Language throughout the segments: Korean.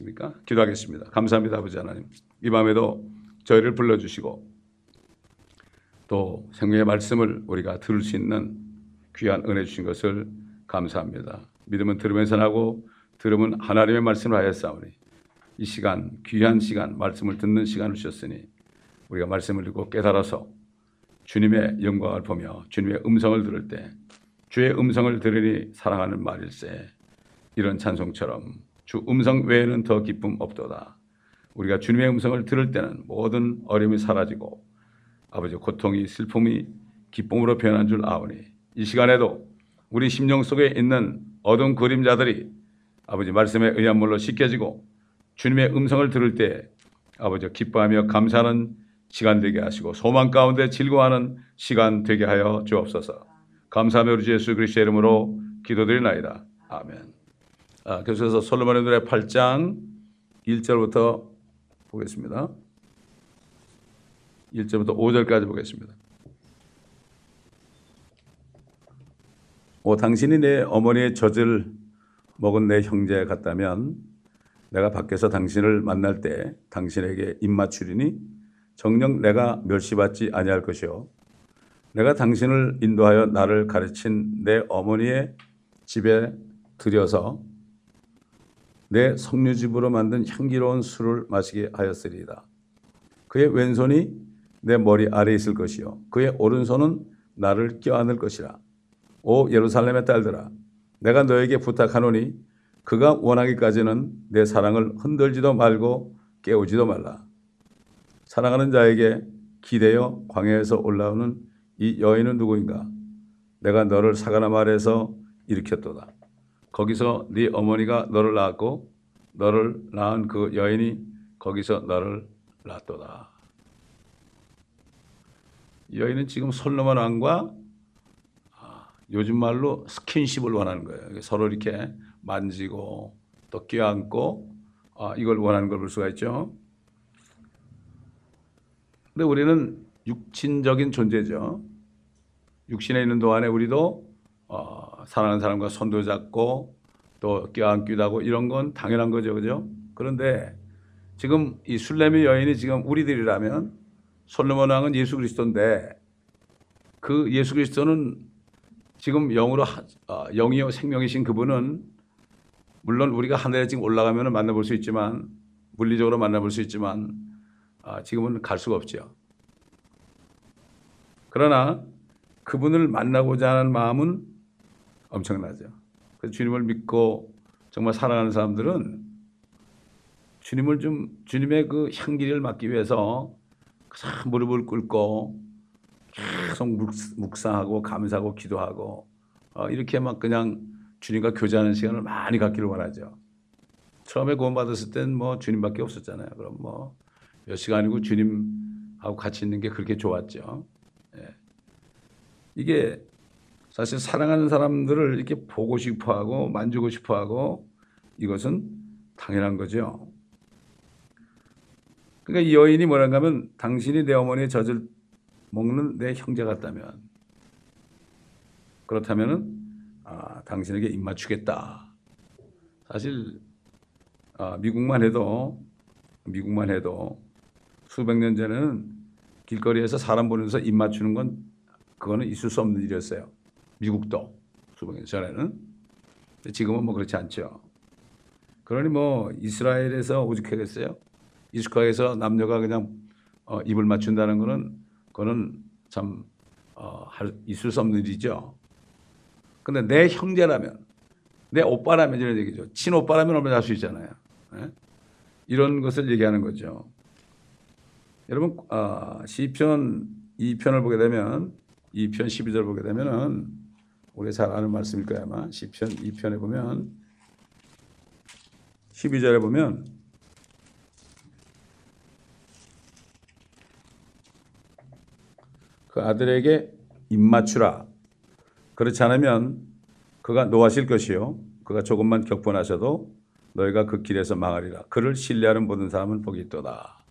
않습니까? 기도하겠습니다. 감사합니다, 아버지 하나님. 이 밤에도 저희를 불러주시고 또 생명의 말씀을 우리가 들을 수 있는 귀한 은혜 주신 것을 감사합니다. 믿음은 들으면서 나고 들으면 하나님의 말씀을 하였사오니 이 시간 귀한 시간 말씀을 듣는 시간을 주셨으니 우리가 말씀을 듣고 깨달아서 주님의 영광을 보며 주님의 음성을 들을 때 주의 음성을 들으니 사랑하는 말일세 이런 찬송처럼 주 음성 외에는 더 기쁨 없도다. 우리가 주님의 음성을 들을 때는 모든 어려움이 사라지고 아버지 고통이 슬픔이 기쁨으로 변한 줄 아오니 이 시간에도 우리 심령 속에 있는 어두운 그림자들이 아버지 말씀에 의한 물로 씻겨지고 주님의 음성을 들을 때 아버지 기뻐하며 감사하는 시간 되게 하시고 소망 가운데 즐거워하는 시간 되게 하여 주옵소서. 감사하며 우리 주 예수 그리스도의 이름으로 기도드리나이다. 아멘. 아, 계속해서 솔로몬의 노래 8장 1절부터 보겠습니다. 1절부터 5절까지 보겠습니다. 오 당신이 내 어머니의 젖을 먹은 내 형제 같다면 내가 밖에서 당신을 만날 때 당신에게 입맞추리니 정녕 내가 멸시받지 아니할 것이요 내가 당신을 인도하여 나를 가르친 내 어머니의 집에 들여서 내 석류집으로 만든 향기로운 술을 마시게 하였으리이다. 그의 왼손이 내 머리 아래 있을 것이요 그의 오른손은 나를 껴안을 것이라. 오 예루살렘의 딸들아 내가 너에게 부탁하노니 그가 원하기까지는 내 사랑을 흔들지도 말고 깨우지도 말라. 사랑하는 자에게 기대어 광야에서 올라오는 이 여인은 누구인가? 내가 너를 사가나 말에서 일으켰도다. 거기서 네 어머니가 너를 낳았고 너를 낳은 그 여인이 거기서 너를 낳았도다. 여인은 지금 솔로몬 왕과 요즘 말로 스킨십을 원하는 거예요. 서로 이렇게 만지고 또 껴안고 아, 이걸 원하는 걸 볼 수가 있죠. 근데 우리는 육신적인 존재죠. 육신에 있는 동안에 우리도 어, 사랑하는 사람과 손도 잡고 또 껴안기도 하고 이런 건 당연한 거죠. 그죠? 그런데 지금 이 술레미 여인이 지금 우리들이라면 솔로몬 왕은 예수 그리스도인데 그 예수 그리스도는 지금 영으로 어, 영이요 생명이신 그분은 물론 우리가 하늘에 지금 올라가면 만나볼 수 있지만 물리적으로 만나볼 수 있지만 아, 지금은 갈 수가 없죠. 그러나 그분을 만나고자 하는 마음은 엄청나죠. 그래서 주님을 믿고 정말 사랑하는 사람들은 주님을 좀 주님의 그 향기를 맡기 위해서 무릎을 꿇고 계속 묵상하고 감사하고 기도하고 어, 이렇게 막 그냥 주님과 교제하는 시간을 많이 갖기를 원하죠. 처음에 구원받았을 땐 뭐 주님밖에 없었잖아요. 그럼 뭐 몇 시간이고 주님하고 같이 있는 게 그렇게 좋았죠. 예. 이게 사실 사랑하는 사람들을 이렇게 보고 싶어 하고 만지고 싶어 하고 이것은 당연한 거죠. 그러니까 이 여인이 뭐란가 하면 당신이 내 어머니의 젖을 먹는 내 형제 같다면 그렇다면은 아, 당신에게 입맞추겠다. 사실 아, 미국만 해도 미국만 해도 수백 년 전에는 길거리에서 사람 보면서 입 맞추는 건 그거는 있을 수 없는 일이었어요. 미국도 년 전에는 지금은 뭐 그렇지 않죠. 그러니 뭐 이스라엘에서 오죽하겠어요? 이스라엘에서 남녀가 그냥 어, 입을 맞춘다는 거는 그거는 참 어, 있을 수 없는 일이죠. 근데 내 형제라면, 내 오빠라면 이런 얘기죠. 친오빠라면 얼마나 할 수 있잖아요. 네? 이런 것을 얘기하는 거죠. 여러분, 어, 시편 2편을 보게 되면, 2편 12절 보게 되면은, 우리 잘 아는 말씀일 거야, 아마. 시편 2편에 보면, 12절에 보면, 그 아들에게 입맞추라. 그렇지 않으면 그가 노하실 것이요. 그가 조금만 격분하셔도 너희가 그 길에서 망하리라. 그를 신뢰하는 모든 사람은 복이 있도다.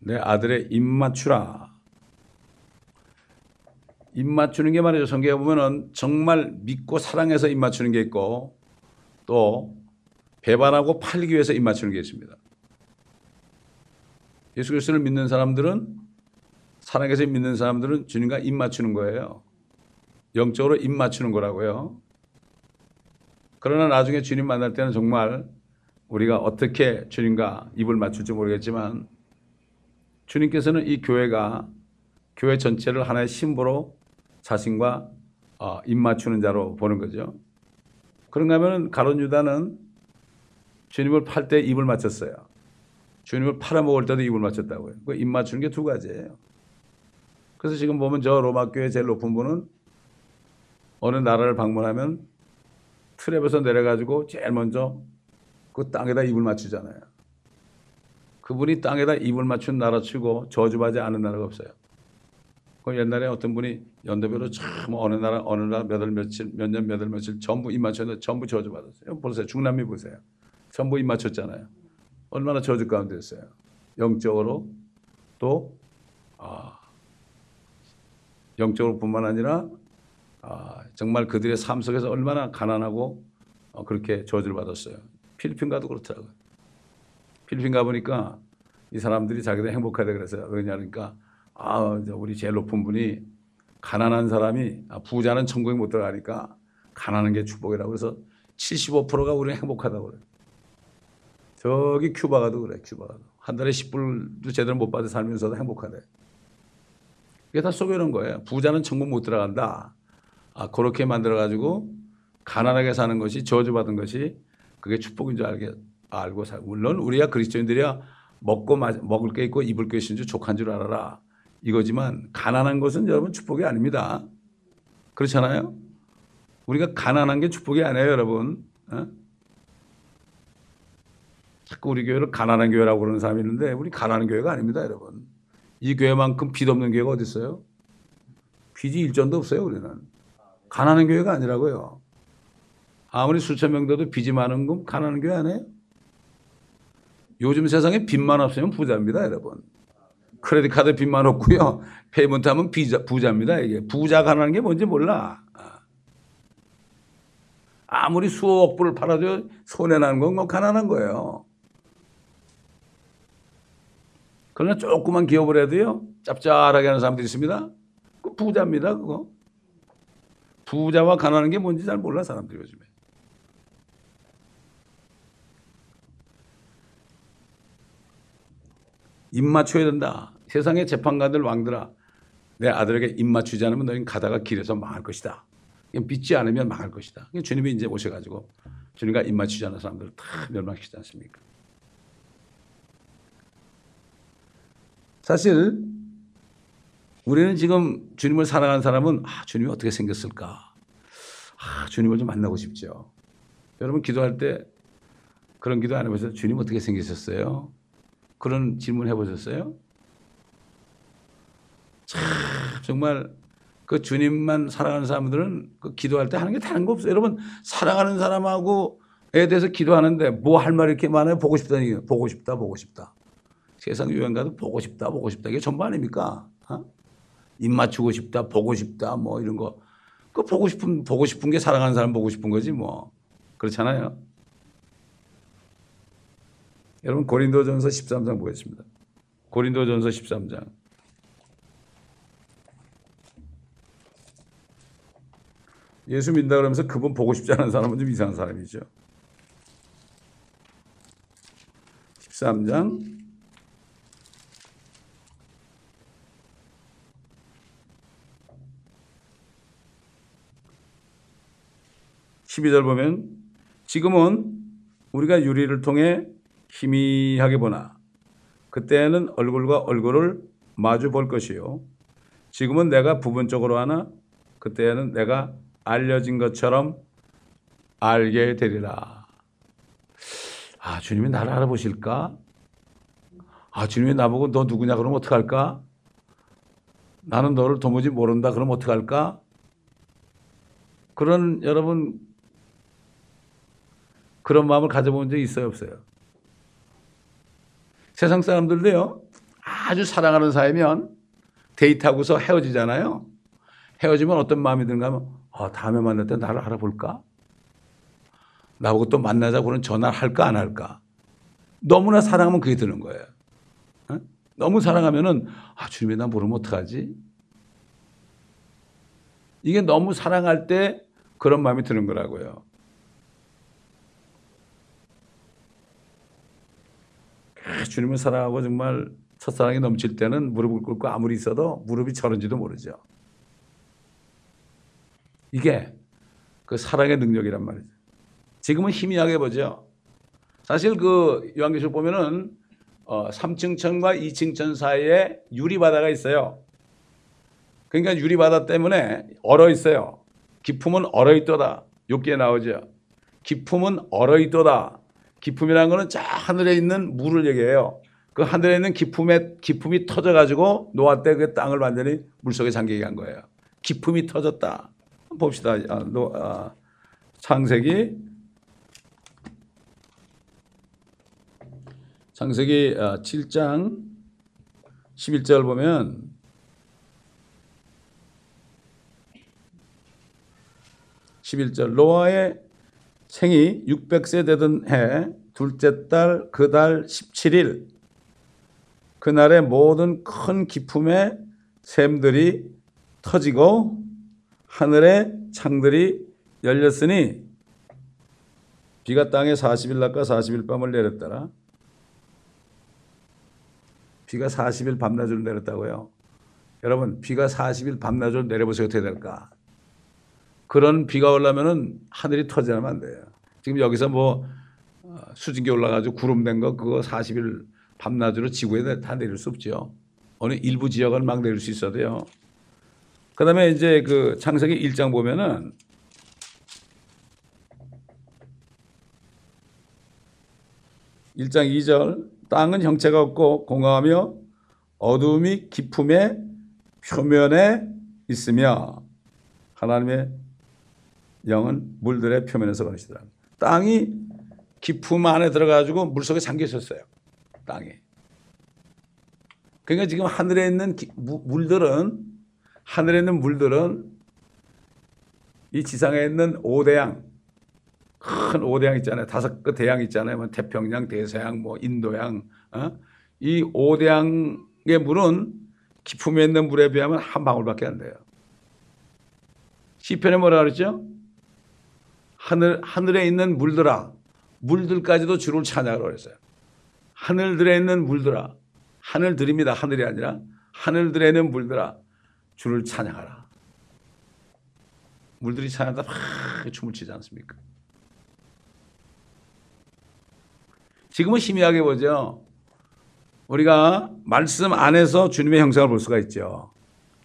내 아들의 입맞추라. 입 맞추는 게 말이죠. 성경에 보면은 정말 믿고 사랑해서 입 맞추는 게 있고 또 배반하고 팔기 위해서 입 맞추는 게 있습니다. 예수 그리스도를 믿는 사람들은 사랑해서 믿는 사람들은 주님과 입 맞추는 거예요. 영적으로 입 맞추는 거라고요. 그러나 나중에 주님 만날 때는 정말 우리가 어떻게 주님과 입을 맞출지 모르겠지만 주님께서는 이 교회가 교회 전체를 하나의 신부로 자신과 어, 입 맞추는 자로 보는 거죠. 그런가 하면 가론 유다는 주님을 팔 때 입을 맞췄어요. 주님을 팔아먹을 때도 입을 맞췄다고요. 그 입 맞추는 게 두 가지예요. 그래서 지금 보면 저 로마 교회 제일 높은 분은 어느 나라를 방문하면 트랩에서 내려가지고 제일 먼저 그 땅에다 입을 맞추잖아요. 그분이 땅에다 입을 맞춘 나라 치고 저주받지 않은 나라가 없어요. 그 옛날에 어떤 분이 연도별로 참 어느 나라 어느 나라 몇월 며칠 몇 년 몇월 며칠 전부 입 맞췄는데 전부 저주 받았어요. 보세요. 중남미 보세요. 전부 입 맞췄잖아요. 얼마나 저주 가운데 있어요. 영적으로 또 아, 영적으로 뿐만 아니라 아, 정말 그들의 삶 속에서 얼마나 가난하고 어, 그렇게 저주를 받았어요. 필리핀 가도 그렇더라고요. 필리핀 가보니까 이 사람들이 자기들 행복하다 그래서 왜냐니까 아, 우리 제일 높은 분이 가난한 사람이 아, 부자는 천국에 못 들어가니까 가난한 게 축복이라고 그래서 75%가 우리는 행복하다고 그래요. 저기 큐바 가도 그래, 큐바 가도. 한 달에 10불도 제대로 못 받아 살면서도 행복하대. 이게 다 속여놓은 거예요. 부자는 천국 못 들어간다. 아, 그렇게 만들어가지고 가난하게 사는 것이 저주받은 것이 그게 축복인 줄 알게, 알고 살. 물론 우리가 그리스도인들이야 먹고 마, 먹을 게 있고 입을 게 있는 줄 족한 줄 알아라. 이거지만 가난한 것은 여러분 축복이 아닙니다. 그렇잖아요? 우리가 가난한 게 축복이 아니에요, 여러분. 어? 자꾸 우리 교회를 가난한 교회라고 그러는 사람이 있는데 우리 가난한 교회가 아닙니다, 여러분. 이 교회만큼 빚 없는 교회가 어디 있어요? 빚이 일전도 없어요, 우리는. 가난한 교회가 아니라고요. 아무리 수천 명 돼도 빚이 많은 건 가난한 교회 아니에요? 요즘 세상에 빚만 없으면 부자입니다, 여러분. credit card 빚만 없고요. payment 하면 비자, 부자입니다, 이게. 부자 가난한 게 뭔지 몰라. 아무리 수억 불을 팔아도 손해나는 건 가난한 거예요. 그러나 조그만 기업을 해도요, 짭짤하게 하는 사람들이 있습니다. 그 부자입니다, 그거. 부자와 가난한 게 뭔지 잘 몰라, 사람들이 요즘에. 입 맞춰야 된다. 세상의 재판관들 왕들아, 내 아들에게 입 맞추지 않으면 너희는 가다가 길에서 망할 것이다. 믿지 않으면 망할 것이다. 주님이 이제 오셔가지고 주님과 입 맞추지 않은 사람들을 다 멸망시키지 않습니까? 사실 우리는 지금 주님을 사랑하는 사람은 아, 주님이 어떻게 생겼을까? 아, 주님을 좀 만나고 싶죠. 여러분 기도할 때 그런 기도 안 해보셨어요? 주님 어떻게 생기셨어요? 그런 질문 해보셨어요? 참 정말 그 주님만 사랑하는 사람들은 그 기도할 때 하는 게 다른 거 없어요. 여러분 사랑하는 사람하고에 대해서 기도하는데 뭐 할 말이 이렇게 많아요? 보고 싶다는 보고 싶다, 보고 싶다. 세상 유행 가도 보고 싶다, 보고 싶다. 이게 전부 아닙니까? 어? 입 맞추고 싶다, 보고 싶다, 뭐 이런 거. 그 보고 싶은, 보고 싶은 게 사랑하는 사람 보고 싶은 거지 뭐. 그렇잖아요. 여러분 고린도전서 13장 보겠습니다. 고린도전서 13장. 예수 믿는다 그러면서 그분 보고 싶지 않은 사람은 좀 이상한 사람이죠. 13장 12절 보면 지금은 우리가 유리를 통해 희미하게 보나 그때는 얼굴과 얼굴을 마주 볼 것이요. 지금은 내가 부분적으로 하나 그때는 내가 알려진 것처럼 알게 되리라. 아, 주님이 나를 알아보실까? 아, 주님이 나보고 너 누구냐 그러면 어떡할까? 나는 너를 도무지 모른다 그러면 어떡할까? 그런 여러분 그런 마음을 가져본 적 있어요, 없어요? 세상 사람들도요, 아주 사랑하는 사이면 데이트하고서 헤어지잖아요. 헤어지면 어떤 마음이 드는가 하면, 아, 다음에 만날 때 나를 알아볼까? 나보고 또 만나자고 그런 전화를 할까 안 할까? 너무나 사랑하면 그게 드는 거예요. 어? 너무 사랑하면은 아 주님이 나 모르면 어떡하지? 이게 너무 사랑할 때 그런 마음이 드는 거라고요. 주님을 사랑하고 정말 첫사랑이 넘칠 때는 무릎을 꿇고 아무리 있어도 무릎이 저런지도 모르죠. 이게 그 사랑의 능력이란 말이죠. 지금은 희미하게 보죠. 사실 그 요한계시록 보면은 어 3층 천과 2층 천 사이에 유리바다가 있어요. 그러니까 유리바다 때문에 얼어 있어요. 기품은 얼어 있도다. 욕기에 나오죠. 기품은 얼어 있도다. 기품이라는 거는 저 하늘에 있는 물을 얘기해요. 그 하늘에 있는 기품에 기품이 터져 가지고 노아 때 그 땅을 완전히 물속에 잠기게 한 거예요. 기품이 터졌다. 봅시다. 아, 노, 아, 창세기 창세기 7장 아, 11절 보면 (11절) 노아의 생이 600세 되던 해 둘째 달 그달 17일 그날의 모든 큰 기품의 샘들이 터지고 하늘의 창들이 열렸으니 비가 땅에 40일 낮과 40일 밤을 내렸더라. 비가 40일 밤낮으로 내렸다고요. 여러분 비가 40일 밤낮으로 내려보세요 어떻게 될까? 그런 비가 올라면은 하늘이 터지면 안 돼요. 지금 여기서 뭐 어, 수증기 올라가지고 구름 된 거 그거 40일 밤낮으로 지구에 다 내릴 수 없죠. 어느 일부 지역은 막 내릴 수 있어도요. 그 다음에 이제 그 창세기 1장 보면은 일장이절 땅은 형체가 없고 공허하며 어둠이 기품의 표면에 있으며 하나님의 영은 물들의 표면에서 거시더라. 땅이 기품 안에 들어가지고 물속에 잠겨 있었어요. 땅이. 그러니까 지금 하늘에 있는 기, 물들은 하늘에 있는 물들은 이 지상에 있는 오대양 큰 오대양 있잖아요. 다섯 그 대양 있잖아요. 뭐 태평양, 대서양, 뭐 인도양. 어? 이 오대양의 물은 기품에 있는 물에 비하면 한 방울밖에 안 돼요. 시편에 뭐라 그랬죠? 하늘 하늘에 있는 물들아, 물들까지도 주를 찬양하라 그랬어요. 하늘들에 있는 물들아, 하늘들입니다. 하늘이 아니라 하늘들에 있는 물들아, 주를 찬양하라. 물들이 찬양하다 막 춤을 추지 않습니까? 지금은 희미하게 보죠. 우리가 말씀 안에서 주님의 형상을 볼 수가 있죠.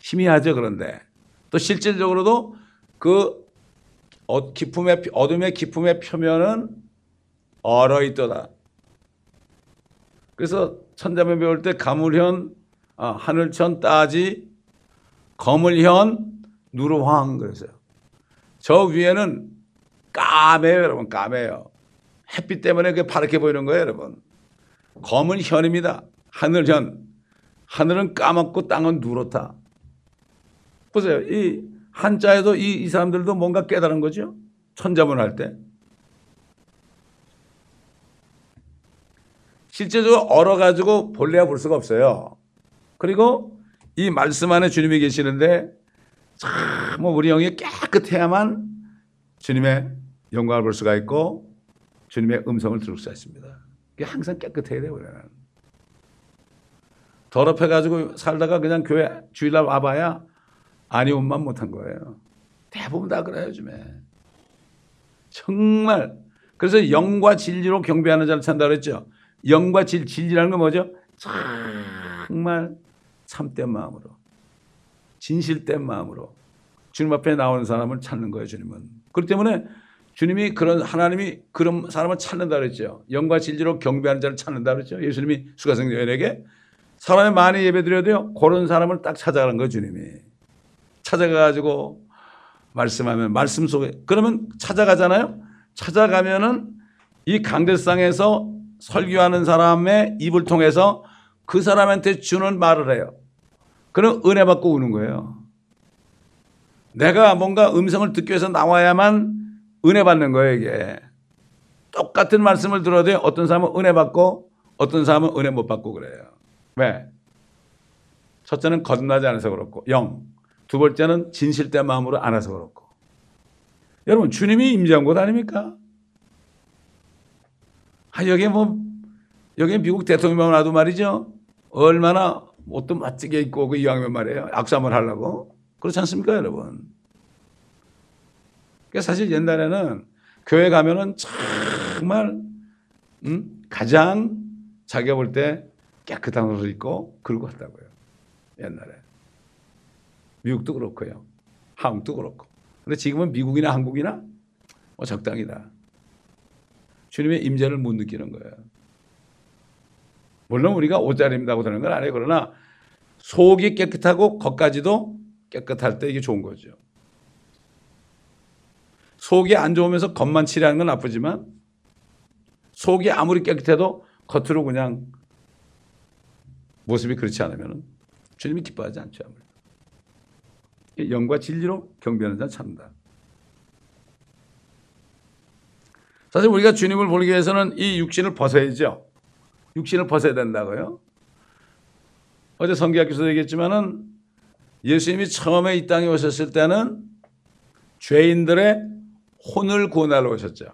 희미하죠, 그런데. 또 실질적으로도 그 어, 기품의, 어둠의 기품의 표면은 얼어 있더라. 그래서 천자면 배울 때 가물현, 아, 하늘천 따지, 거물현, 누르황 그랬어요. 저 위에는 까매요, 여러분, 까매요. 햇빛 때문에 그게 파랗게 보이는 거예요, 여러분. 검은 현입니다. 하늘현. 하늘은 까맣고 땅은 누렇다. 보세요. 이 한자에도 이, 이 사람들도 뭔가 깨달은 거죠. 천자문 할 때. 실제적으로 얼어가지고 볼래야 볼 수가 없어요. 그리고 이 말씀 안에 주님이 계시는데 참 우리 영이 깨끗해야만 주님의 영광을 볼 수가 있고 주님의 음성을 들을 수 있습니다. 그게 항상 깨끗해야 돼요, 우리는. 더럽혀가지고 살다가 그냥 교회 주일날 와봐야 아니온만 못한 거예요. 대부분 다 그래요, 요즘에. 정말. 그래서 영과 진리로 경배하는 자를 찬다 그랬죠. 영과 진, 진리라는 건 뭐죠? 정말 참된 마음으로. 진실된 마음으로. 주님 앞에 나오는 사람을 찾는 거예요, 주님은. 그렇기 때문에 주님이 그런 하나님이 그런 사람을 찾는다 그랬죠. 영과 진리로 경배하는 자를 찾는다 그랬죠. 예수님이 수가성 여인에게 사람이 많이 예배드려도요. 그런 사람을 딱 찾아가는 거예요, 주님이. 찾아가가지고 말씀하면 말씀 속에 그러면 찾아가잖아요. 찾아가면은 이 강대상에서 설교하는 사람의 입을 통해서 그 사람한테 주는 말을 해요. 그럼 은혜 받고 오는 거예요. 내가 뭔가 음성을 듣기 위해서 나와야만 은혜 받는 거예요, 이게. 똑같은 말씀을 들어도 어떤 사람은 은혜 받고 어떤 사람은 은혜 못 받고 그래요. 왜? 첫째는 거듭나지 않아서 그렇고 영. 두 번째는 진실된 마음으로 안 해서 그렇고. 여러분 주님이 임재한 곳 아닙니까? 아 여기 뭐 여기 미국 대통령만 와도 말이죠. 얼마나 옷도 멋지게 입고 오고 이왕이면 말이에요. 한번 하려고. 그렇지 않습니까 여러분? 그러니까 사실 옛날에는 교회 가면은 정말 음? 가장 자기가 볼 때 깨끗한 옷을 입고 그러고 갔다고요. 옛날에. 미국도 그렇고요. 한국도 그렇고. 근데 지금은 미국이나 한국이나 뭐 적당이다. 주님의 임재를 못 느끼는 거예요. 물론 우리가 입는다고 되는 건 아니에요. 그러나 속이 깨끗하고 겉까지도 깨끗할 때 이게 좋은 거죠. 속이 안 좋으면서 겉만 칠하는 건 나쁘지만 속이 아무리 깨끗해도 겉으로 그냥 모습이 그렇지 않으면 주님이 기뻐하지 않죠. 아무래도. 영과 진리로 경배하는 자는 참다. 사실 우리가 주님을 보기 위해서는 이 육신을 벗어야죠. 육신을 벗어야 된다고요. 어제 성경학교에서 얘기했지만은 예수님이 처음에 이 땅에 오셨을 때는 죄인들의 혼을 구원하러 오셨죠.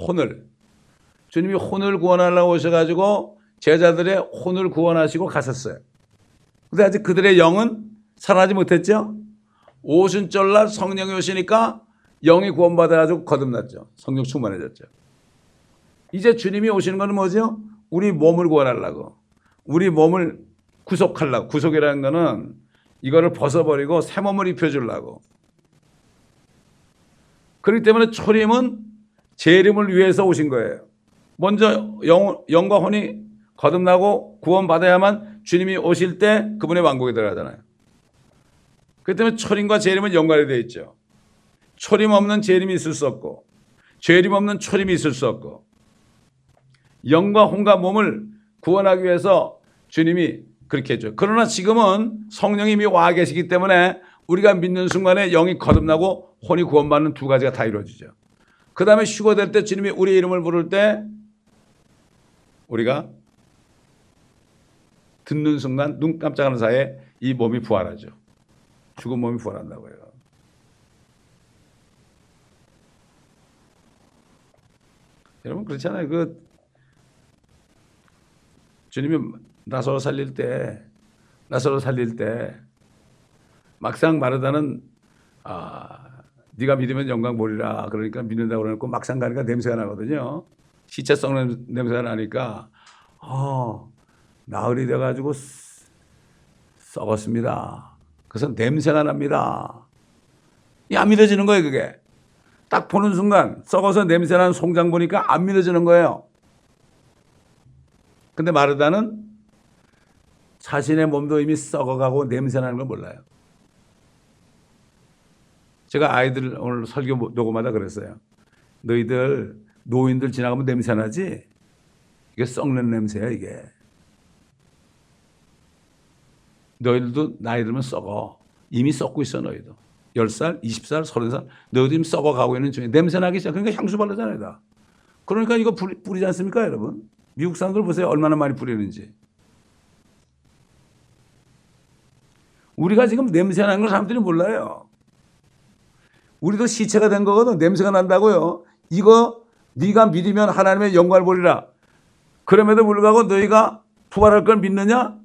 혼을. 주님이 혼을 구원하려고 오셔가지고 제자들의 혼을 구원하시고 가셨어요. 근데 아직 그들의 영은 살아나지 못했죠. 오순절날 성령이 오시니까 영이 구원받아가지고 거듭났죠. 성령 충만해졌죠. 이제 주님이 오시는 건 뭐죠? 우리 몸을 구원하려고. 우리 몸을 구속하려고. 구속이라는 거는 이거를 벗어버리고 새 몸을 입혀주려고. 그렇기 때문에 초림은 재림을 위해서 오신 거예요. 먼저 영, 영과 혼이 거듭나고 구원받아야만 주님이 오실 때 그분의 왕국에 들어가잖아요. 그렇기 때문에 초림과 재림은 연관이 되어 있죠. 초림 없는 재림이 있을 수 없고 재림 없는 초림이 있을 수 없고 영과 혼과 몸을 구원하기 위해서 주님이 그렇게 했죠. 그러나 지금은 성령이 이미 와 계시기 때문에 우리가 믿는 순간에 영이 거듭나고 혼이 구원받는 두 가지가 다 이루어지죠. 그 다음에 휴거될 때 주님이 우리 이름을 부를 때 우리가 듣는 순간 눈 깜짝하는 사이에 이 몸이 부활하죠. 죽은 몸이 부활한다고요. 여러분 그렇잖아요. 그 주님이 나서로 살릴 때 나서로 살릴 때 막상 마르다는 아 네가 믿으면 영광 보리라 그러니까 믿는다고 그러고 막상 가니까 냄새가 나거든요. 시체 썩는 냄새가 나니까 어 나흘이 돼가지고 썩었습니다. 그래서 냄새가 납니다. 안 믿어지는 거예요 그게. 딱 보는 순간 썩어서 냄새나는 송장 보니까 안 믿어지는 거예요. 근데 마르다는 자신의 몸도 이미 썩어가고 냄새나는 걸 몰라요. 제가 아이들 오늘 설교 녹음하다 그랬어요. 너희들 노인들 지나가면 냄새나지? 이게 썩는 냄새야 이게. 너희들도 나이 들면 썩어. 이미 썩고 있어 너희도. 10살, 20살, 30살 너희들 이미 썩어가고 있는 중에 냄새나기 시작. 그러니까 향수 바르잖아요. 다. 그러니까 이거 뿌리, 뿌리지 않습니까 여러분? 미국 사람들 보세요. 얼마나 많이 뿌리는지. 우리가 지금 냄새 나는 걸 사람들이 몰라요. 우리도 시체가 된 거거든. 냄새가 난다고요. 이거 네가 믿으면 하나님의 영광을 보리라. 그럼에도 불구하고 너희가 부활할 걸 믿느냐?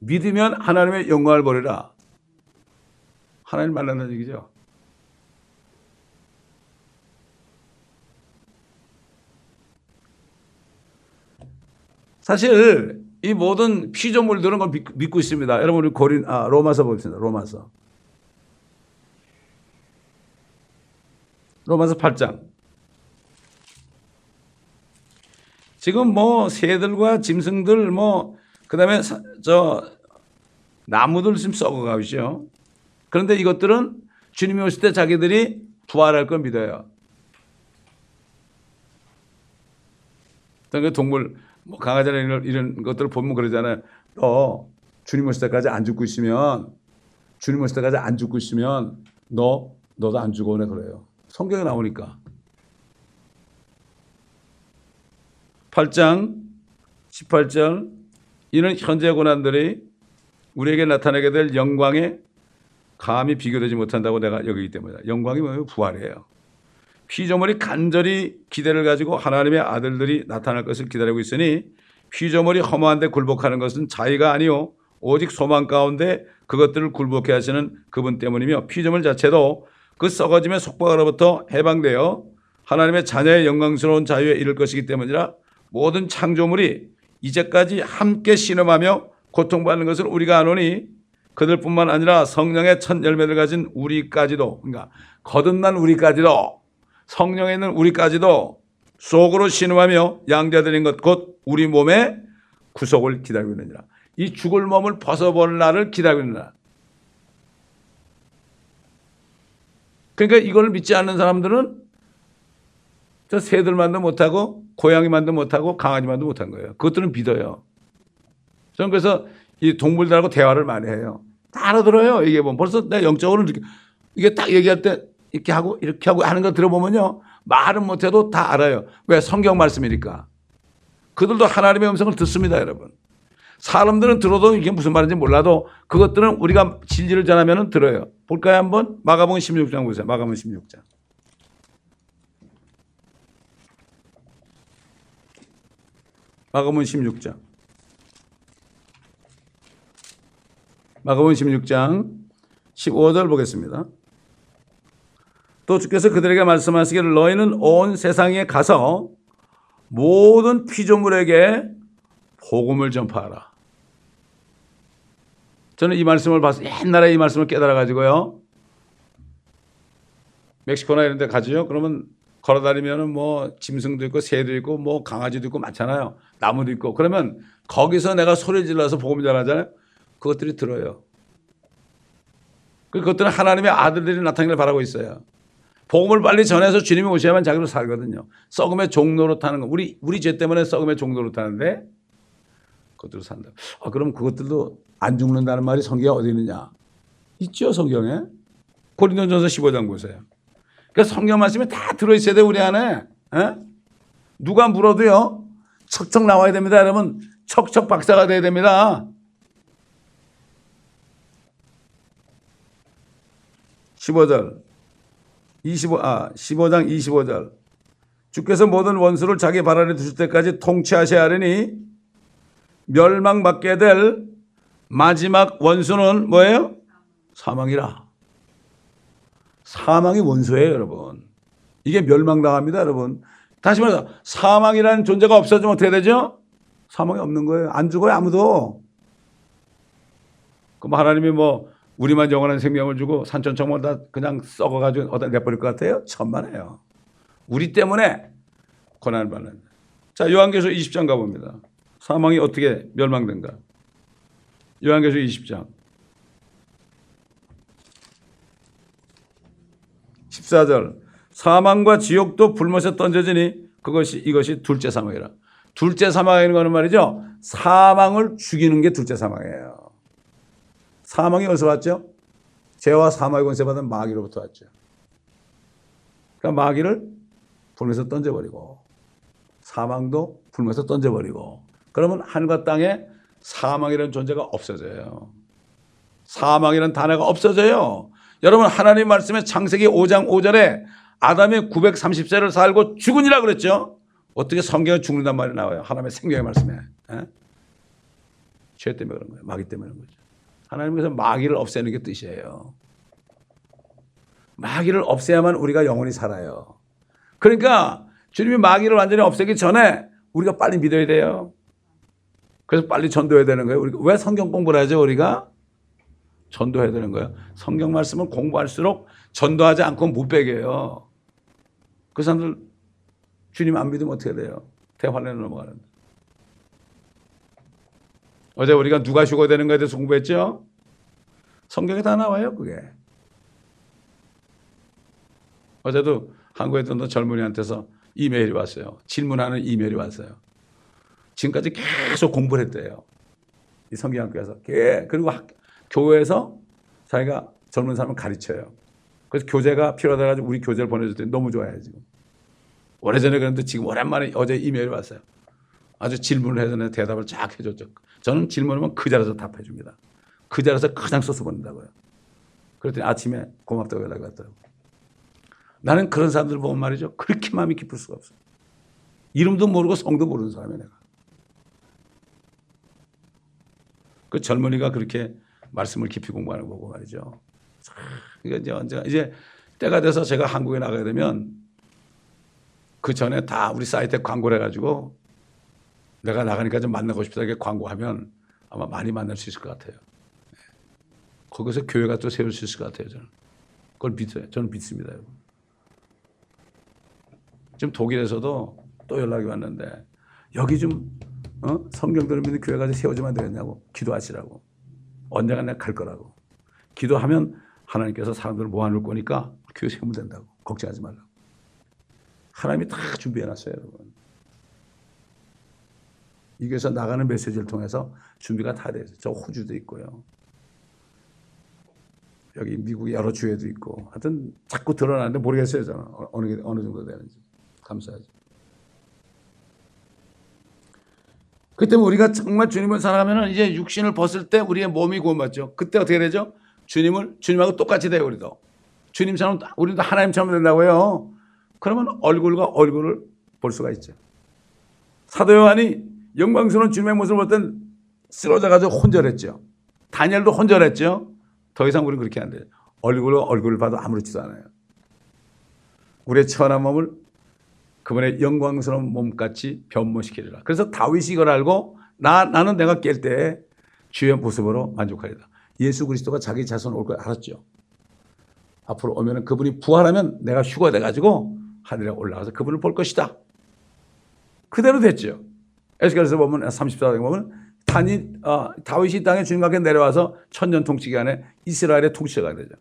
믿으면 하나님의 영광을 보리라. 하나님 말란다는 얘기죠. 사실 이 모든 피조물들은 걸 믿고 있습니다. 여러분 우리 고린 아 로마서 봅시다. 로마서. 로마서 8장. 지금 뭐 새들과 짐승들 뭐 그다음에 저 나무들 지금 썩어가고 있죠. 그런데 이것들은 주님이 오실 때 자기들이 부활할 걸 믿어요. 그러니까 동물 뭐 강아지나 이런, 이런 것들을 보면 그러잖아요. 너 주님 오실 때까지 안 죽고 있으면 주님 오실 때까지 안 죽고 있으면 너 너도 안 죽어오네 그래요. 성경에 나오니까. 8장 18절 이는 현재 고난들이 우리에게 나타나게 될 영광에 감히 비교되지 못한다고 내가 여기기 때문이다. 영광이 뭐예요? 부활이에요. 피조물이 간절히 기대를 가지고 하나님의 아들들이 나타날 것을 기다리고 있으니 피조물이 허무한데 굴복하는 것은 자의가 아니요 오직 소망 가운데 그것들을 굴복해 하시는 그분 때문이며 피조물 자체도 그 썩어짐의 속박으로부터 해방되어 하나님의 자녀의 영광스러운 자유에 이를 것이기 때문이라 모든 창조물이 이제까지 함께 신음하며 고통받는 것을 우리가 아노니 그들뿐만 아니라 성령의 첫 열매를 가진 우리까지도 그러니까 거듭난 우리까지도 성령에 있는 우리까지도 속으로 신음하며 양자되는 것 곧 우리 몸의 구속을 기다리고 있느니라. 이 죽을 몸을 벗어볼 날을 기다리고 있느니라. 그러니까 이걸 믿지 않는 사람들은 저 새들만도 못하고 고양이만도 못하고 강아지만도 못한 거예요. 그것들은 믿어요. 저는 그래서 이 동물들하고 대화를 많이 해요. 다 알아들어요. 뭐 벌써 내 영적으로 이렇게 이게 딱 얘기할 때 이렇게 하고 이렇게 하고 하는 거 들어보면요. 말은 못해도 다 알아요. 왜? 성경 말씀이니까. 그들도 하나님의 음성을 듣습니다, 여러분. 사람들은 들어도 이게 무슨 말인지 몰라도 그것들은 우리가 진리를 전하면 들어요. 볼까요, 한번? 마가복음 16장 보세요. 마가복음 16장. 마가복음 16장. 마가복음 16장 15절 보겠습니다. 또 주께서 그들에게 말씀하시기를 너희는 온 세상에 가서 모든 피조물에게 복음을 전파하라. 저는 이 말씀을 봐서 옛날에 이 말씀을 깨달아 가지고요. 멕시코나 이런 데 가죠. 그러면 걸어 다니면은 뭐 짐승도 있고 새도 있고 뭐 강아지도 있고 많잖아요. 나무도 있고. 그러면 거기서 내가 소리 질러서 복음 전하잖아요. 그것들이 들어요. 그것들은 하나님의 아들들이 나타나기를 바라고 있어요. 복음을 빨리 전해서 주님이 오셔야만 자기로 살거든요. 썩음의 종로로 타는 거. 우리, 우리 죄 때문에 썩음의 종로로 타는데 그것들로 산다. 아, 그럼 그것들도 안 죽는다는 말이 성경에 어디 있느냐? 있죠, 성경에. 고린도전서 15장 보세요. 그러니까 성경 말씀이 다 들어있어야 돼, 우리 안에. 에? 누가 물어도요, 척척 나와야 됩니다, 여러분. 척척 박사가 돼야 됩니다. 15절. 25, 아, 15장 25절. 주께서 모든 원수를 자기 발 아래 두실 때까지 통치하셔야 하려니 멸망받게 될 마지막 원수는 뭐예요? 사망이라. 사망이 원수예요, 여러분. 이게 멸망당합니다, 여러분. 다시 말해서 사망이라는 존재가 없어지면 어떻게 되죠? 사망이 없는 거예요. 안 죽어요, 아무도. 그럼 하나님이 뭐 우리만 영원한 생명을 주고 산천청만 다 그냥 썩어가지고 어디다 내버릴 것 같아요? 천만에요. 우리 때문에 고난을 받는. 자, 요한계시록 20장 가봅니다. 사망이 어떻게 멸망된가? 요한계시록 20장. 14절. 사망과 지옥도 불못에 던져지니 그것이 이것이 둘째 사망이라. 둘째 사망이라는 거는 말이죠. 사망을 죽이는 게 둘째 사망이에요. 사망이 어디서 왔죠? 죄와 사망의 권세 받은 마귀로부터 왔죠. 그러니까 마귀를 불면서 던져버리고 사망도 불면서 던져버리고 그러면 하늘과 땅에 사망이라는 존재가 없어져요. 사망이라는 단어가 없어져요. 여러분 하나님 말씀에 창세기 5장 5절에 아담이 930세를 살고 죽으니라 그랬죠. 어떻게 성경에 죽는단 말이 나와요. 하나님의 생명의 말씀에. 에? 죄 때문에 그런 거예요. 마귀 때문에 그런 거죠. 하나님께서 마귀를 없애는 게 뜻이에요. 마귀를 없애야만 우리가 영원히 살아요. 그러니까 주님이 마귀를 완전히 없애기 전에 우리가 빨리 믿어야 돼요. 그래서 빨리 전도해야 되는 거예요. 우리가 왜 성경 공부를 하죠, 우리가? 전도해야 되는 거예요. 성경 말씀을 공부할수록 전도하지 않고 무백이에요. 그 사람들 주님 안 믿으면 어떻게 돼요? 대환란에 넘어가는데. 어제 우리가 누가 죽어야 되는 거에 대해서 공부했죠? 성경에 다 나와요, 그게. 어제도 한국에 있던 젊은이한테서 이메일이 왔어요. 질문하는 이메일이 왔어요. 지금까지 계속 공부를 했대요. 이 성경학교에서. 그리고 학, 교회에서 자기가 젊은 사람을 가르쳐요. 그래서 교재가 필요하다가지고 우리 교재를 보내줬더니 너무 좋아요, 지금. 오래전에 그랬는데 지금 오랜만에 어제 이메일이 왔어요. 아주 질문을 해서 대답을 쫙 해줬죠. 저는 질문하면 그 자리에서 답해 줍니다. 그 자리에서 그냥 써서 보낸다고요. 그랬더니 아침에 고맙다고 연락이 왔더라고요. 나는 그런 사람들 보면 말이죠. 그렇게 마음이 기쁠 수가 없어요. 이름도 모르고 성도 모르는 사람이야, 내가. 그 젊은이가 그렇게 말씀을 깊이 공부하는 거고 말이죠. 이게 이제 언제 이제 때가 돼서 제가 한국에 나가게 되면 그 전에 다 우리 사이트에 광고를 해가지고 내가 나가니까 좀 만나고 싶다 이렇게 광고하면 아마 많이 만날 수 있을 것 같아요. 네. 거기서 교회가 또 세울 수 있을 것 같아요. 저는 그걸 믿어요. 저는 믿습니다. 여러분. 지금 독일에서도 또 연락이 왔는데 여기 좀 어? 성경들을 믿는 교회가 좀 세워주면 되겠냐고 기도하시라고 언젠가 내가 갈 거라고 기도하면 하나님께서 사람들을 모아놓을 거니까 교회 세우면 된다고 걱정하지 말라고 하나님이 다 준비해놨어요 여러분 이교에서 나가는 메시지를 통해서 준비가 다 돼서 저 호주도 있고요 여기 미국 여러 주에도 있고 하여튼 자꾸 드러나는데 모르겠어요 저는 어느, 어느 정도 되는지 감사하죠 그 때문에 우리가 정말 주님을 사랑하면 이제 육신을 벗을 때 우리의 몸이 구원받죠. 그때 어떻게 되죠? 주님을, 주님하고 똑같이 돼요, 우리도. 주님처럼, 우리도 하나님처럼 된다고요. 그러면 얼굴과 얼굴을 볼 수가 있죠. 사도 요한이 영광스러운 주님의 모습을 볼땐 쓰러져가지고 혼절했죠. 다니엘도 혼절했죠. 더 이상 우리는 그렇게 안 돼요. 얼굴과 얼굴을 봐도 아무렇지도 않아요. 우리의 천한 몸을 그분의 영광스러운 몸같이 변모시키리라. 그래서 다윗이 이걸 알고 나, 나는 내가 깰 때 주의 모습으로 만족하리라. 예수 그리스도가 자기 자손 올 걸 알았죠. 앞으로 오면은 그분이 부활하면 내가 휴가 돼가지고 하늘에 올라가서 그분을 볼 것이다. 그대로 됐죠. 에스겔에서 보면 34장에 보면 단이, 어, 다윗이 땅에 주님과 함께 내려와서 천년 통치 기간에 이스라엘의 통치가 되죠.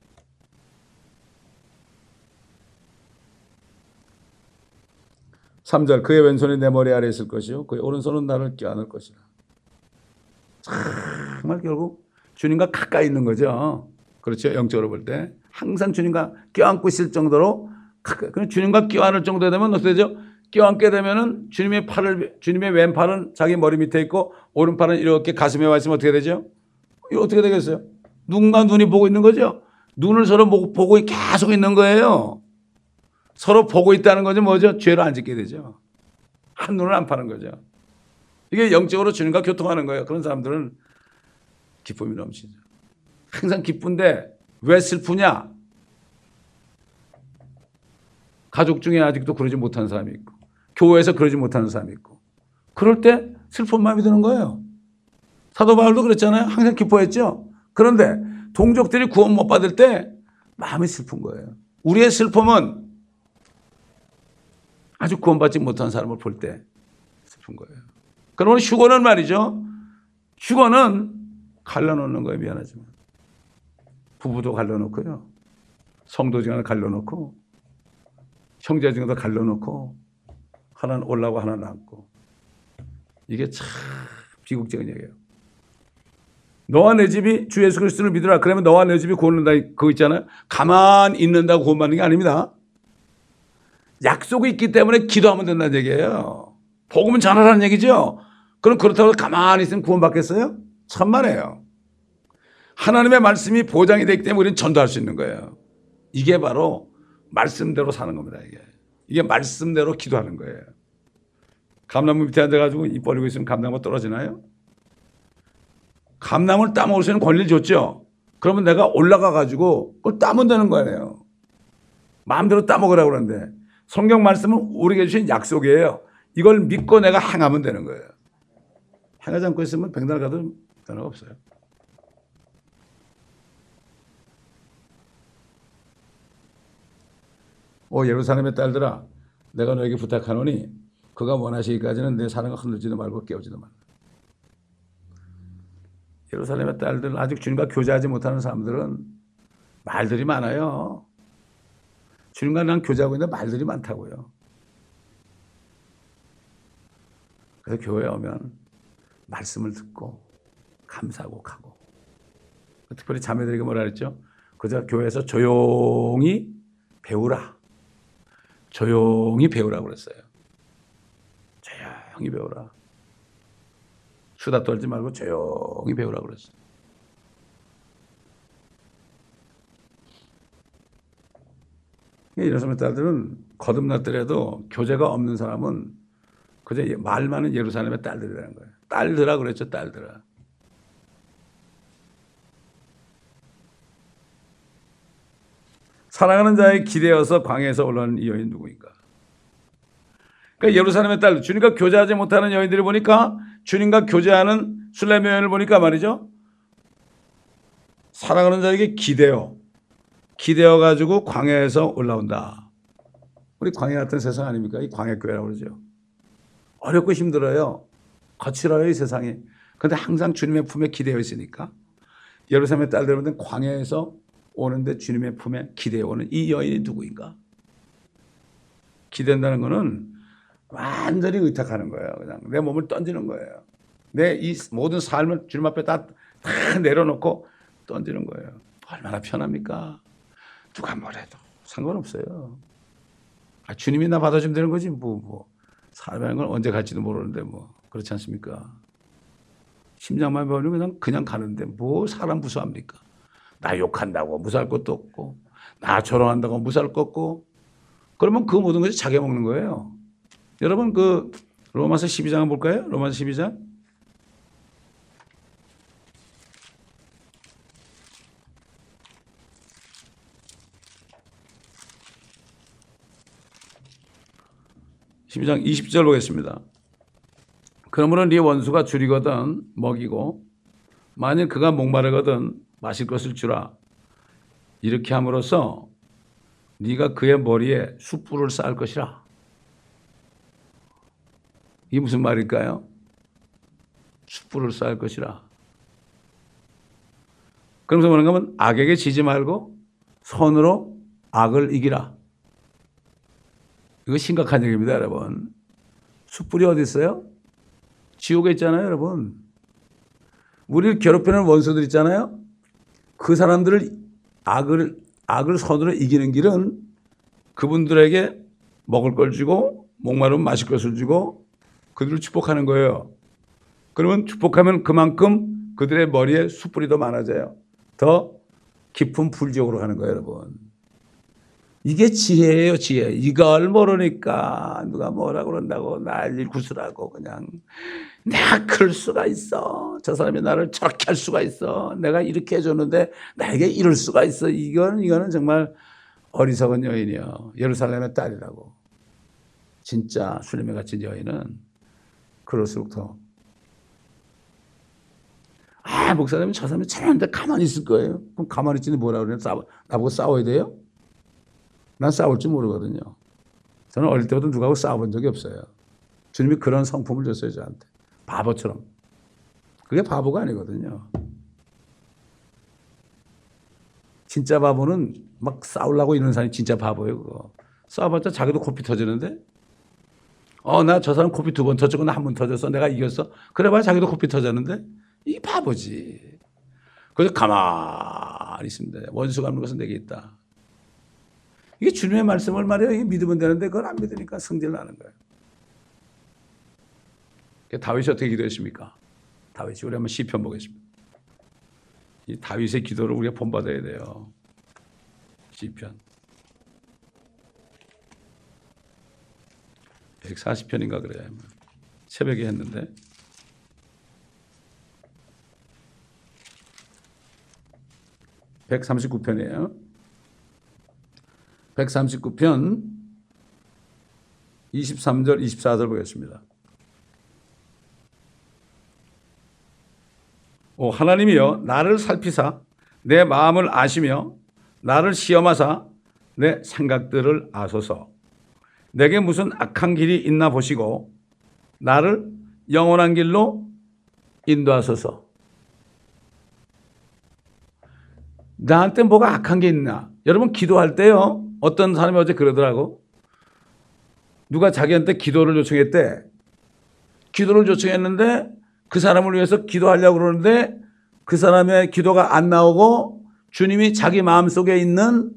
3절 그의 왼손이 내 머리 아래 있을 것이요 그의 오른손은 나를 껴안을 것이라. 정말 결국 주님과 가까이 있는 거죠. 그렇죠. 영적으로 볼 때. 항상 주님과 껴안고 있을 정도로 가까이. 주님과 껴안을 정도 되면 어떻게 되죠? 껴안게 되면은 주님의 팔을, 주님의 왼팔은 자기 머리 밑에 있고 오른팔은 이렇게 가슴에 와 있으면 어떻게 되죠? 어떻게 되겠어요? 눈과 눈이 보고 있는 거죠? 눈을 서로 보고 계속 있는 거예요. 서로 보고 있다는 거죠. 뭐죠? 죄를 안 짓게 되죠. 한 눈을 안 파는 거죠. 이게 영적으로 주님과 교통하는 거예요. 그런 사람들은 기쁨이 넘치죠. 항상 기쁜데 왜 슬프냐? 가족 중에 아직도 그러지 못하는 사람이 있고, 교회에서 그러지 못하는 사람이 있고, 그럴 때 슬픈 마음이 드는 거예요. 사도 바울도 그랬잖아요. 항상 기뻐했죠. 그런데 동족들이 구원 못 받을 때 마음이 슬픈 거예요. 우리의 슬픔은 아주 구원받지 못한 사람을 볼 때 슬픈 거예요. 그러면 휴거는 말이죠. 휴거는 갈라놓는 거예요. 미안하지만. 부부도 갈라놓고요. 성도 중에 갈라놓고 형제 중에도 갈라놓고 하나는 올라고 하나는 앉고 이게 참 비극적인 얘기예요. 너와 내 집이 주 예수 그리스도를 믿으라. 그러면 너와 내 집이 구원된다. 그거 있잖아요. 가만 있는다고 구원받는 게 아닙니다. 약속이 있기 때문에 기도하면 된다는 얘기예요. 복음은 전하라는 얘기죠. 그럼 그렇다고 가만히 있으면 구원받겠어요? 천만에요. 하나님의 말씀이 보장이 되기 때문에 우리는 전도할 수 있는 거예요. 이게 바로 말씀대로 사는 겁니다. 이게 이게 말씀대로 기도하는 거예요. 감나무 밑에 앉아가지고 입 벌리고 있으면 감나무가 떨어지나요? 감나무를 따먹을 수 있는 권리를 줬죠. 그러면 내가 올라가가지고 그걸 따면 되는 거예요. 마음대로 따먹으라고 그러는데 성경 말씀은 우리에게 주신 약속이에요. 이걸 믿고 내가 행하면 되는 거예요. 행하지 않고 있으면 백날 가도 변화가 없어요. 오 예루살렘의 딸들아 내가 너에게 부탁하노니 그가 원하시기까지는 내 사랑을 흔들지도 말고 깨우지도 말라. 예루살렘의 딸들 아직 주님과 교제하지 못하는 사람들은 말들이 많아요. 주님과 난 교제하고 있는 말들이 많다고요. 그래서 교회에 오면 말씀을 듣고 감사하고 가고 특별히 자매들에게 뭐라 그랬죠? 그저 교회에서 조용히 배우라. 조용히 배우라고 그랬어요. 조용히 배우라. 수다 떨지 말고 조용히 배우라고 그랬어. 예루살렘 딸들은 거듭났더라도 교제가 없는 사람은 그저 말 많은 예루살렘의 딸들이라는 거예요. 딸들아 그랬죠, 딸들아. 사랑하는 자의 기대어서 광해에서 올라오는 이 여인 누구인가? 그러니까 예루살렘의 딸, 주님과 교제하지 못하는 여인들을 보니까 주님과 교제하는 술레 여인을 보니까 말이죠. 사랑하는 자에게 기대어, 기대어 가지고 광해에서 올라온다. 우리 광해 같은 세상 아닙니까? 이 광해교회라고 그러죠. 어렵고 힘들어요. 거칠어요, 이 세상이. 근데 항상 주님의 품에 기대어 있으니까 예루살렘의 딸들은 광해에서 오는데 주님의 품에 기대어 오는 이 여인이 누구인가? 기댄다는 거는 완전히 의탁하는 거예요. 그냥 내 몸을 던지는 거예요. 내 이 모든 삶을 주님 앞에 다, 다 내려놓고 던지는 거예요. 얼마나 편합니까? 누가 뭐래도 상관없어요. 아, 주님이 나 받아주면 되는 거지. 뭐, 뭐. 사람이라는 건 언제 갈지도 모르는데 뭐. 그렇지 않습니까? 심장만 배우면 그냥, 그냥 가는데 뭐 사람 무서합니까? 나 욕한다고 무사할 것도 없고, 나 조롱한다고 무사할 것 없고, 그러면 그 모든 것이 자기 먹는 거예요. 여러분 그 로마서 12장 볼까요? 로마서 12장. (12장) (20절) 보겠습니다. 그러므로 네 원수가 줄이거든 먹이고 만일 그가 목마르거든 마실 것을 주라 이렇게 함으로써 네가 그의 머리에 숯불을 쌓을 것이라 이게 무슨 말일까요? 숯불을 쌓을 것이라. 그러면서 뭐는가 하면 악에게 지지 말고 선으로 악을 이기라. 이거 심각한 얘기입니다, 여러분. 숯불이 어디 있어요? 지옥에 있잖아요, 여러분. 우리를 괴롭히는 원수들 있잖아요. 그 사람들을 악을 악을 선으로 이기는 길은 그분들에게 먹을 걸 주고 목마르면 마실 것을 주고 그들을 축복하는 거예요. 그러면 축복하면 그만큼 그들의 머리에 숯불이 더 많아져요. 더 깊은 불지옥으로 가는 거예요, 여러분. 이게 지혜예요, 지혜. 이걸 모르니까 누가 뭐라 그런다고 난리 구슬하고 그냥 내가 그럴 수가 있어. 저 사람이 나를 저렇게 할 수가 있어. 내가 이렇게 해줬는데 나에게 이럴 수가 있어. 이건 이거는 정말 어리석은 여인이요. 예루살렘의 딸이라고. 진짜 수림에 갇힌 여인은 그럴수록 더. 아, 목사님은 저 사람이 잘하는데 가만히 있을 거예요. 그럼 가만히 있지는 뭐라 그래요? 싸워, 나보고 싸워야 돼요? 난 싸울 줄 모르거든요. 저는 어릴 때부터 누가하고 싸워본 적이 없어요. 주님이 그런 성품을 줬어요, 저한테. 바보처럼. 그게 바보가 아니거든요. 진짜 바보는 막 싸우려고 이런 사람이 진짜 바보예요, 그거. 싸워봤자 자기도 코피 터지는데 어, 나 저 사람 코피 두 번 터졌고 나 한 번 터졌어. 내가 이겼어. 그래봐야 자기도 코피 터졌는데 이 바보지. 그래서 가만히 있습니다. 원수 갚는 것은 내게 있다. 이게 주님의 말씀을 말이에요. 이게 믿으면 되는데 그걸 안 믿으니까 성질 나는 거예요. 다윗이 어떻게 기도했습니까? 다윗이 우리 한번 시편 보겠습니다. 이 다윗의 기도를 우리가 본받아야 돼요. 시편. 140편인가 그래요. 새벽에 했는데. 백삼십구 편이에요. 백삼십구 편 23절, 24절 보겠습니다. 오, 하나님이여 나를 살피사 내 마음을 아시며 나를 시험하사 내 생각들을 아소서. 내게 무슨 악한 길이 있나 보시고 나를 영원한 길로 인도하소서. 나한테 뭐가 악한 게 있나? 여러분 기도할 때요. 어떤 사람이 어제 그러더라고. 누가 자기한테 기도를 요청했대. 기도를 요청했는데 그 사람을 위해서 기도하려고 그러는데 그 사람의 기도가 안 나오고 주님이 자기 마음속에 있는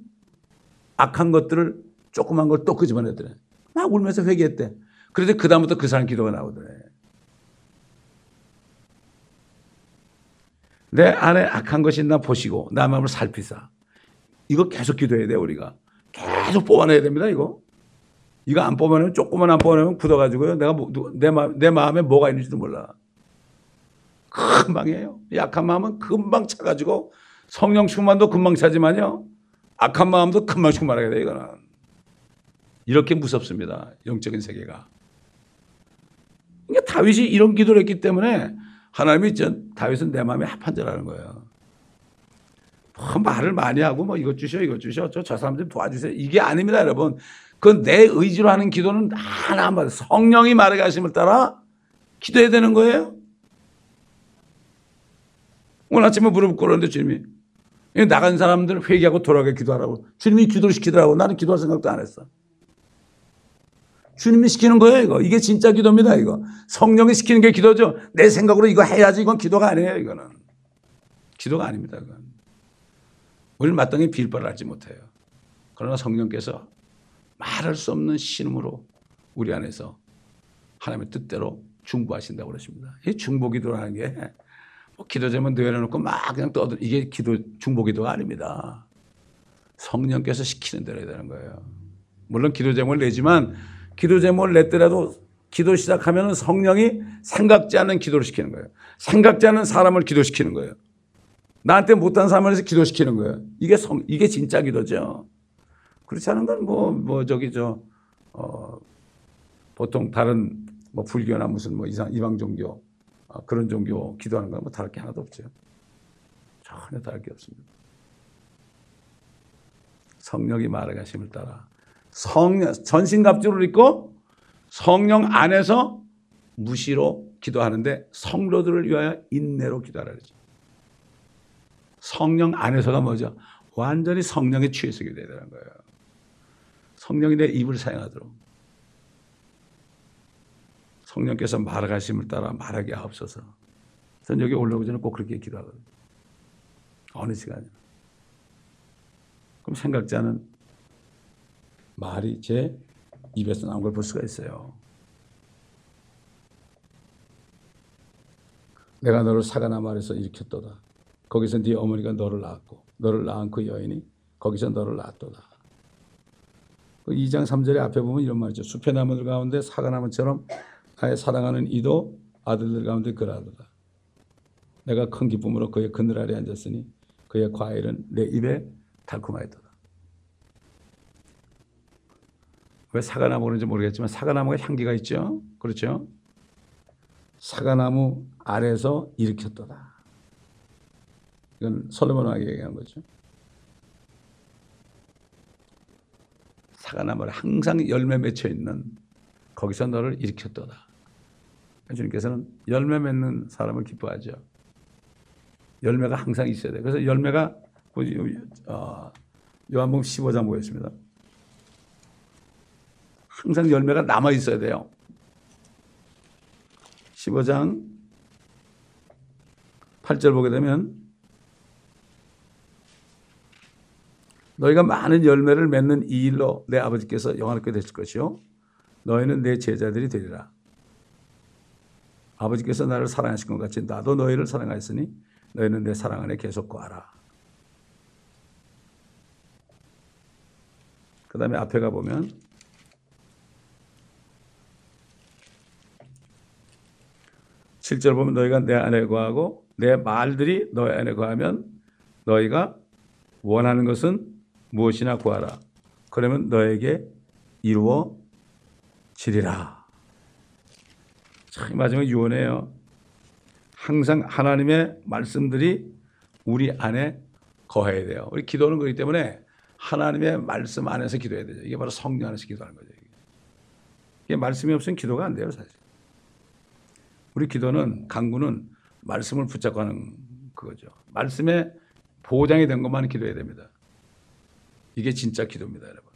악한 것들을 조그만 걸 또 끄집어내더래. 막 울면서 회개했대. 그래서 그다음부터 그 사람 기도가 나오더래. 내 안에 악한 것이 있나 보시고 나 마음을 살피사. 이거 계속 기도해야 돼 우리가. 계속 뽑아내야 됩니다 이거. 이거 안 뽑아내면 조금만 안 뽑아내면 굳어가지고요. 내가 뭐, 내, 마음, 내 마음에 뭐가 있는지도 몰라. 금방이에요. 약한 마음은 금방 차가지고 성령 충만도 금방 차지만요. 악한 마음도 금방 충만하게 돼 이거는. 이렇게 무섭습니다. 영적인 세계가. 그러니까 다윗이 이런 기도를 했기 때문에 하나님이 전 다윗은 내 마음에 합한 자라는 거예요. 뭐 말을 많이 하고 뭐 이것 주셔 이것 주셔 저, 저 사람 좀 도와주세요. 이게 아닙니다 여러분. 그건 내 의지로 하는 기도는 하나 한번 성령이 말해 가심을 따라 기도해야 되는 거예요. 오늘 아침에 무릎 꿇었는데 주님이 나간 사람들 회개하고 돌아가게 기도하라고 주님이 기도를 시키더라고 나는 기도할 생각도 안 했어. 주님이 시키는 거예요, 이거. 이게 진짜 기도입니다, 이거. 성령이 시키는 게 기도죠. 내 생각으로 이거 해야지 이건 기도가 아니에요, 이거는. 기도가 아닙니다, 이건. 우리는 마땅히 빌바를 알지 못해요. 그러나 성령께서 말할 수 없는 신음으로 우리 안에서 하나님의 뜻대로 중보하신다고 그러십니다. 이 중보 기도라는 게뭐 기도 제목 내려놓고 막 그냥 떠들 이게 기도 중보 기도가 아닙니다. 성령께서 시키는 대로 해야 되는 거예요. 물론 기도 제목을 내지만 기도 제목을 냈더라도 기도 시작하면 성령이 생각지 않는 기도를 시키는 거예요. 생각지 않는 사람을 기도시키는 거예요. 나한테 못한 사람을 해서 기도시키는 거예요. 이게 성, 이게 진짜 기도죠. 그렇지 않은 건 뭐, 뭐, 저기, 저, 어, 보통 다른 뭐 불교나 무슨 뭐 이상, 이방 종교, 어, 그런 종교 기도하는 건뭐 다를 게 하나도 없죠. 전혀 다를 게 없습니다. 성령이 말하가심을 따라 성령, 전신갑주를 입고 성령 안에서 무시로 기도하는데 성도들을 위하여 인내로 기도하라 그러죠. 성령 안에서가 뭐죠? 완전히 성령에 취해서 기도해야 되는 거예요. 성령이 내 입을 사용하도록. 성령께서 말하심을 따라 말하게 하옵소서. 저는 여기 올라오기 전에 꼭 그렇게 기도하거든요. 어느 시간에. 그럼 않은 말이 제 입에서 나온 걸 볼 수가 있어요. 내가 너를 사가나 말에서 일으켰도다. 거기서 네 어머니가 너를 낳았고 너를 낳은 그 여인이 거기서 너를 낳았도다. 그 2장 3절에 앞에 보면 이런 말이죠. 숲의 나무들 가운데 사과나무처럼 나의 사랑하는 이도 아들들 가운데 그라도다. 내가 큰 기쁨으로 그의 그늘 아래 앉았으니 그의 과일은 내 입에 달콤하였도다. 왜 사과나무 그런지 모르겠지만 사과나무가 향기가 있죠. 그렇죠? 사과나무 아래서 일으켰도다. 이건 솔로몬 왕이 얘기한 거죠. 사과나무를 항상 열매 맺혀 있는 거기서 너를 일으켰도다. 주님께서는 열매 맺는 사람을 기뻐하죠. 열매가 항상 있어야 돼. 그래서 열매가 어, 요한복음 15장 보겠습니다. 항상 열매가 남아 있어야 돼요. 15장 8절 보게 되면 너희가 많은 열매를 맺는 이 일로 내 아버지께서 영화롭게 되실 것이요 너희는 내 제자들이 되리라. 아버지께서 나를 사랑하신 것 같이 나도 너희를 사랑하였으니 너희는 내 사랑 안에 계속 거하라. 그 다음에 앞에 가보면 7절 보면 너희가 내 안에 거하고 내 말들이 너희 안에 거하면 너희가 원하는 것은 무엇이나 구하라. 그러면 너에게 이루어지리라. 참 마지막 유언해요. 항상 하나님의 말씀들이 우리 안에 거해야 돼요. 우리 기도는 그렇기 때문에 하나님의 말씀 안에서 기도해야 되죠. 이게 바로 성령 안에서 기도하는 거죠. 이게 말씀이 없으면 기도가 안 돼요, 사실. 우리 기도는 강구는 말씀을 붙잡고 하는 그거죠. 말씀에 보장이 된 것만 기도해야 됩니다. 이게 진짜 기도입니다, 여러분.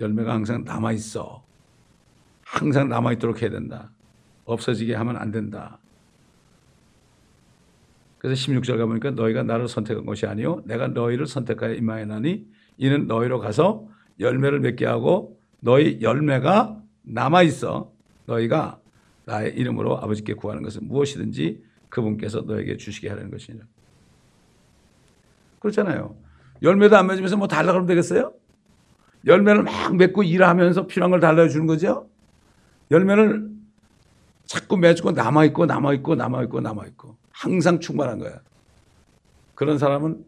열매가 항상 남아 있어. 항상 남아 있도록 해야 된다. 없어지게 하면 안 된다. 그래서 16절 가보니까 너희가 나를 선택한 것이 아니요 내가 너희를 선택하여 임하였나니 이는 너희로 가서 열매를 맺게 하고 너희 열매가 남아 있어. 너희가 나의 이름으로 아버지께 구하는 것은 무엇이든지 그분께서 너에게 주시게 하라는 것이니라. 그렇잖아요. 열매도 안 맺으면서 뭐 달라 그러면 되겠어요? 열매를 막 맺고 일하면서 필요한 걸 달라주는 거죠? 열매를 자꾸 맺고 남아있고 남아있고 남아있고 남아있고 항상 충만한 거야. 그런 사람은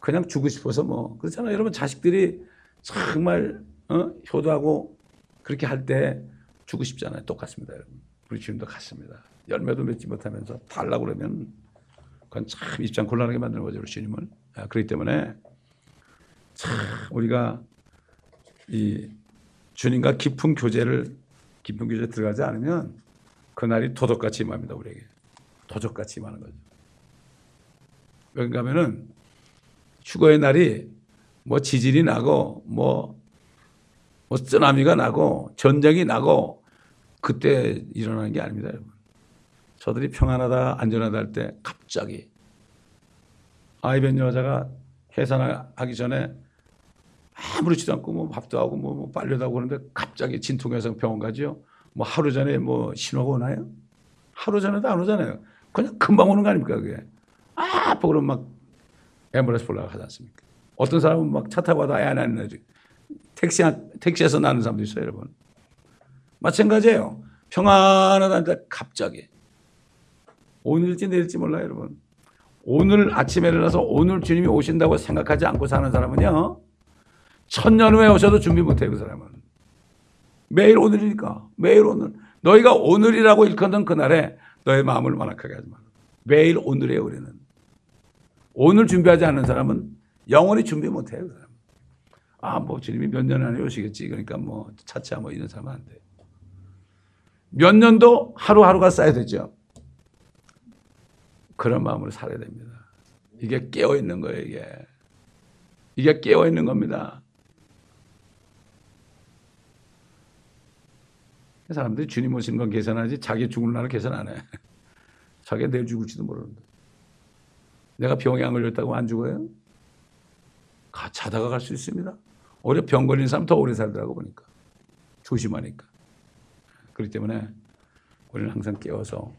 그냥 주고 싶어서 뭐 그렇잖아요. 여러분 자식들이 정말 어? 효도하고 그렇게 할 때 주고 싶잖아요. 똑같습니다, 여러분. 우리 주님도 같습니다. 열매도 맺지 못하면서 달라고 그러면 그건 참 입장 곤란하게 만드는 거죠, 우리 주님을. 아, 그렇기 때문에 참 우리가 이 주님과 깊은 교제를 깊은 교제 들어가지 않으면 그날이 도적같이 임합니다, 우리에게. 도적같이 임하는 거죠. 그런가 하면은 휴거의 날이 뭐 지진이 나고 뭐, 뭐 쓰나미가 나고 전쟁이 나고 그때 일어나는 게 아닙니다, 여러분. 저들이 평안하다, 안전하다 할 때 갑자기 아이벤 여자가 해산하기 전에 아무렇지도 않고 뭐 밥도 하고 뭐, 뭐 빨래도 하고 그러는데 갑자기 진통해서 병원 가죠. 뭐 하루 전에 뭐 신호가 오나요? 하루 전에도 안 오잖아요. 그냥 금방 오는 거 아닙니까 그게? 아, 아파 그러면 막 앰뷸런스 보려고 하지 않습니까? 어떤 사람은 막 차 타고 가다 애안 하는 택시 택시에서 나는 사람도 있어요, 여러분. 마찬가지예요. 평안하다는데 갑자기 오늘일지 내일지 몰라요, 여러분. 오늘 아침에 일어나서 오늘 주님이 오신다고 생각하지 않고 사는 사람은요. 천년 후에 오셔도 준비 못해요, 그 사람은. 매일 오늘이니까. 매일 오늘. 너희가 오늘이라고 일컫는 그날에 너의 마음을 완악하게 하지 마. 매일 오늘이에요, 우리는. 오늘 준비하지 않는 사람은 영원히 준비 못해요, 그 사람. 아, 뭐 주님이 몇 년 안에 오시겠지. 그러니까 뭐 차차 뭐 이런 사람은 안 돼. 몇 년도 하루하루가 쌓여야 되죠. 그런 마음으로 살아야 됩니다. 이게 깨어 있는 거예요, 이게. 이게 깨어 있는 겁니다. 사람들이 주님 오신 건 계산하지 자기 죽을 날을 계산 안 해. 자기가 내일 죽을지도 모르는데. 내가 병에 안 걸렸다고 안 죽어요? 가, 자다가 갈 수 있습니다. 오히려 병 걸린 사람 더 오래 살더라고 보니까. 조심하니까. 그렇기 때문에 우리는 항상 깨워서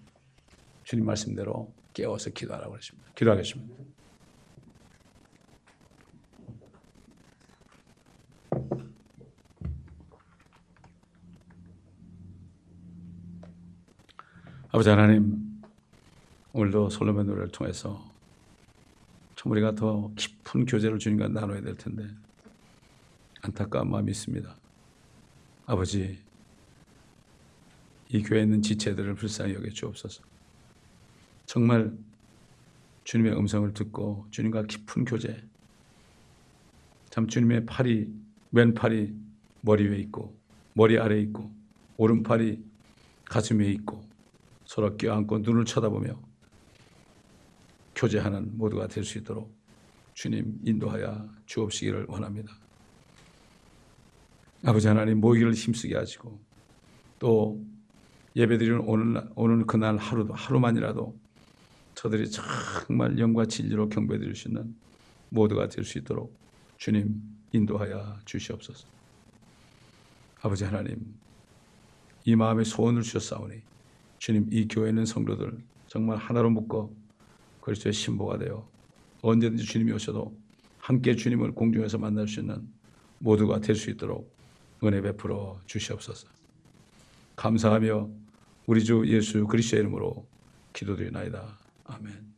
주님 말씀대로 깨워서 기도하라고 그러십니다. 기도하겠습니다. 아버지 하나님, 오늘도 솔로몬 노래를 통해서 참 우리가 더 깊은 교제를 주님과 나눠야 될 텐데 안타까운 마음이 있습니다. 아버지, 이 교회에 있는 지체들을 불쌍히 여겨 주옵소서. 정말 주님의 음성을 듣고 주님과 깊은 교제, 참 주님의 팔이 왼팔이 머리 위에 있고 머리 아래에 있고 오른팔이 가슴 위에 있고 서로 껴안고 눈을 쳐다보며 교제하는 모두가 될 수 있도록 주님 인도하여 주옵시기를 원합니다. 아버지 하나님 모이기를 힘쓰게 하시고 또 예배드리는 오늘 오늘 그날 하루도 하루만이라도 저들이 정말 영과 진리로 경배드릴 수 있는 모두가 될 수 있도록 주님 인도하여 주시옵소서. 아버지 하나님 이 마음에 소원을 주셨사오니 주님 이 교회에 있는 성도들 정말 하나로 묶어 그리스도의 신보가 되어 언제든지 주님이 오셔도 함께 주님을 공중에서 만날 수 있는 모두가 될 수 있도록 은혜 베풀어 주시옵소서. 감사하며 우리 주 예수 그리스도의 이름으로 기도드리나이다. 아멘.